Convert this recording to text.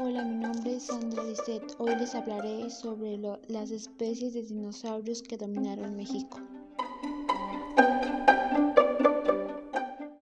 Hola, mi nombre es Sandra Lisset. Hoy les hablaré sobre las especies de dinosaurios que dominaron México.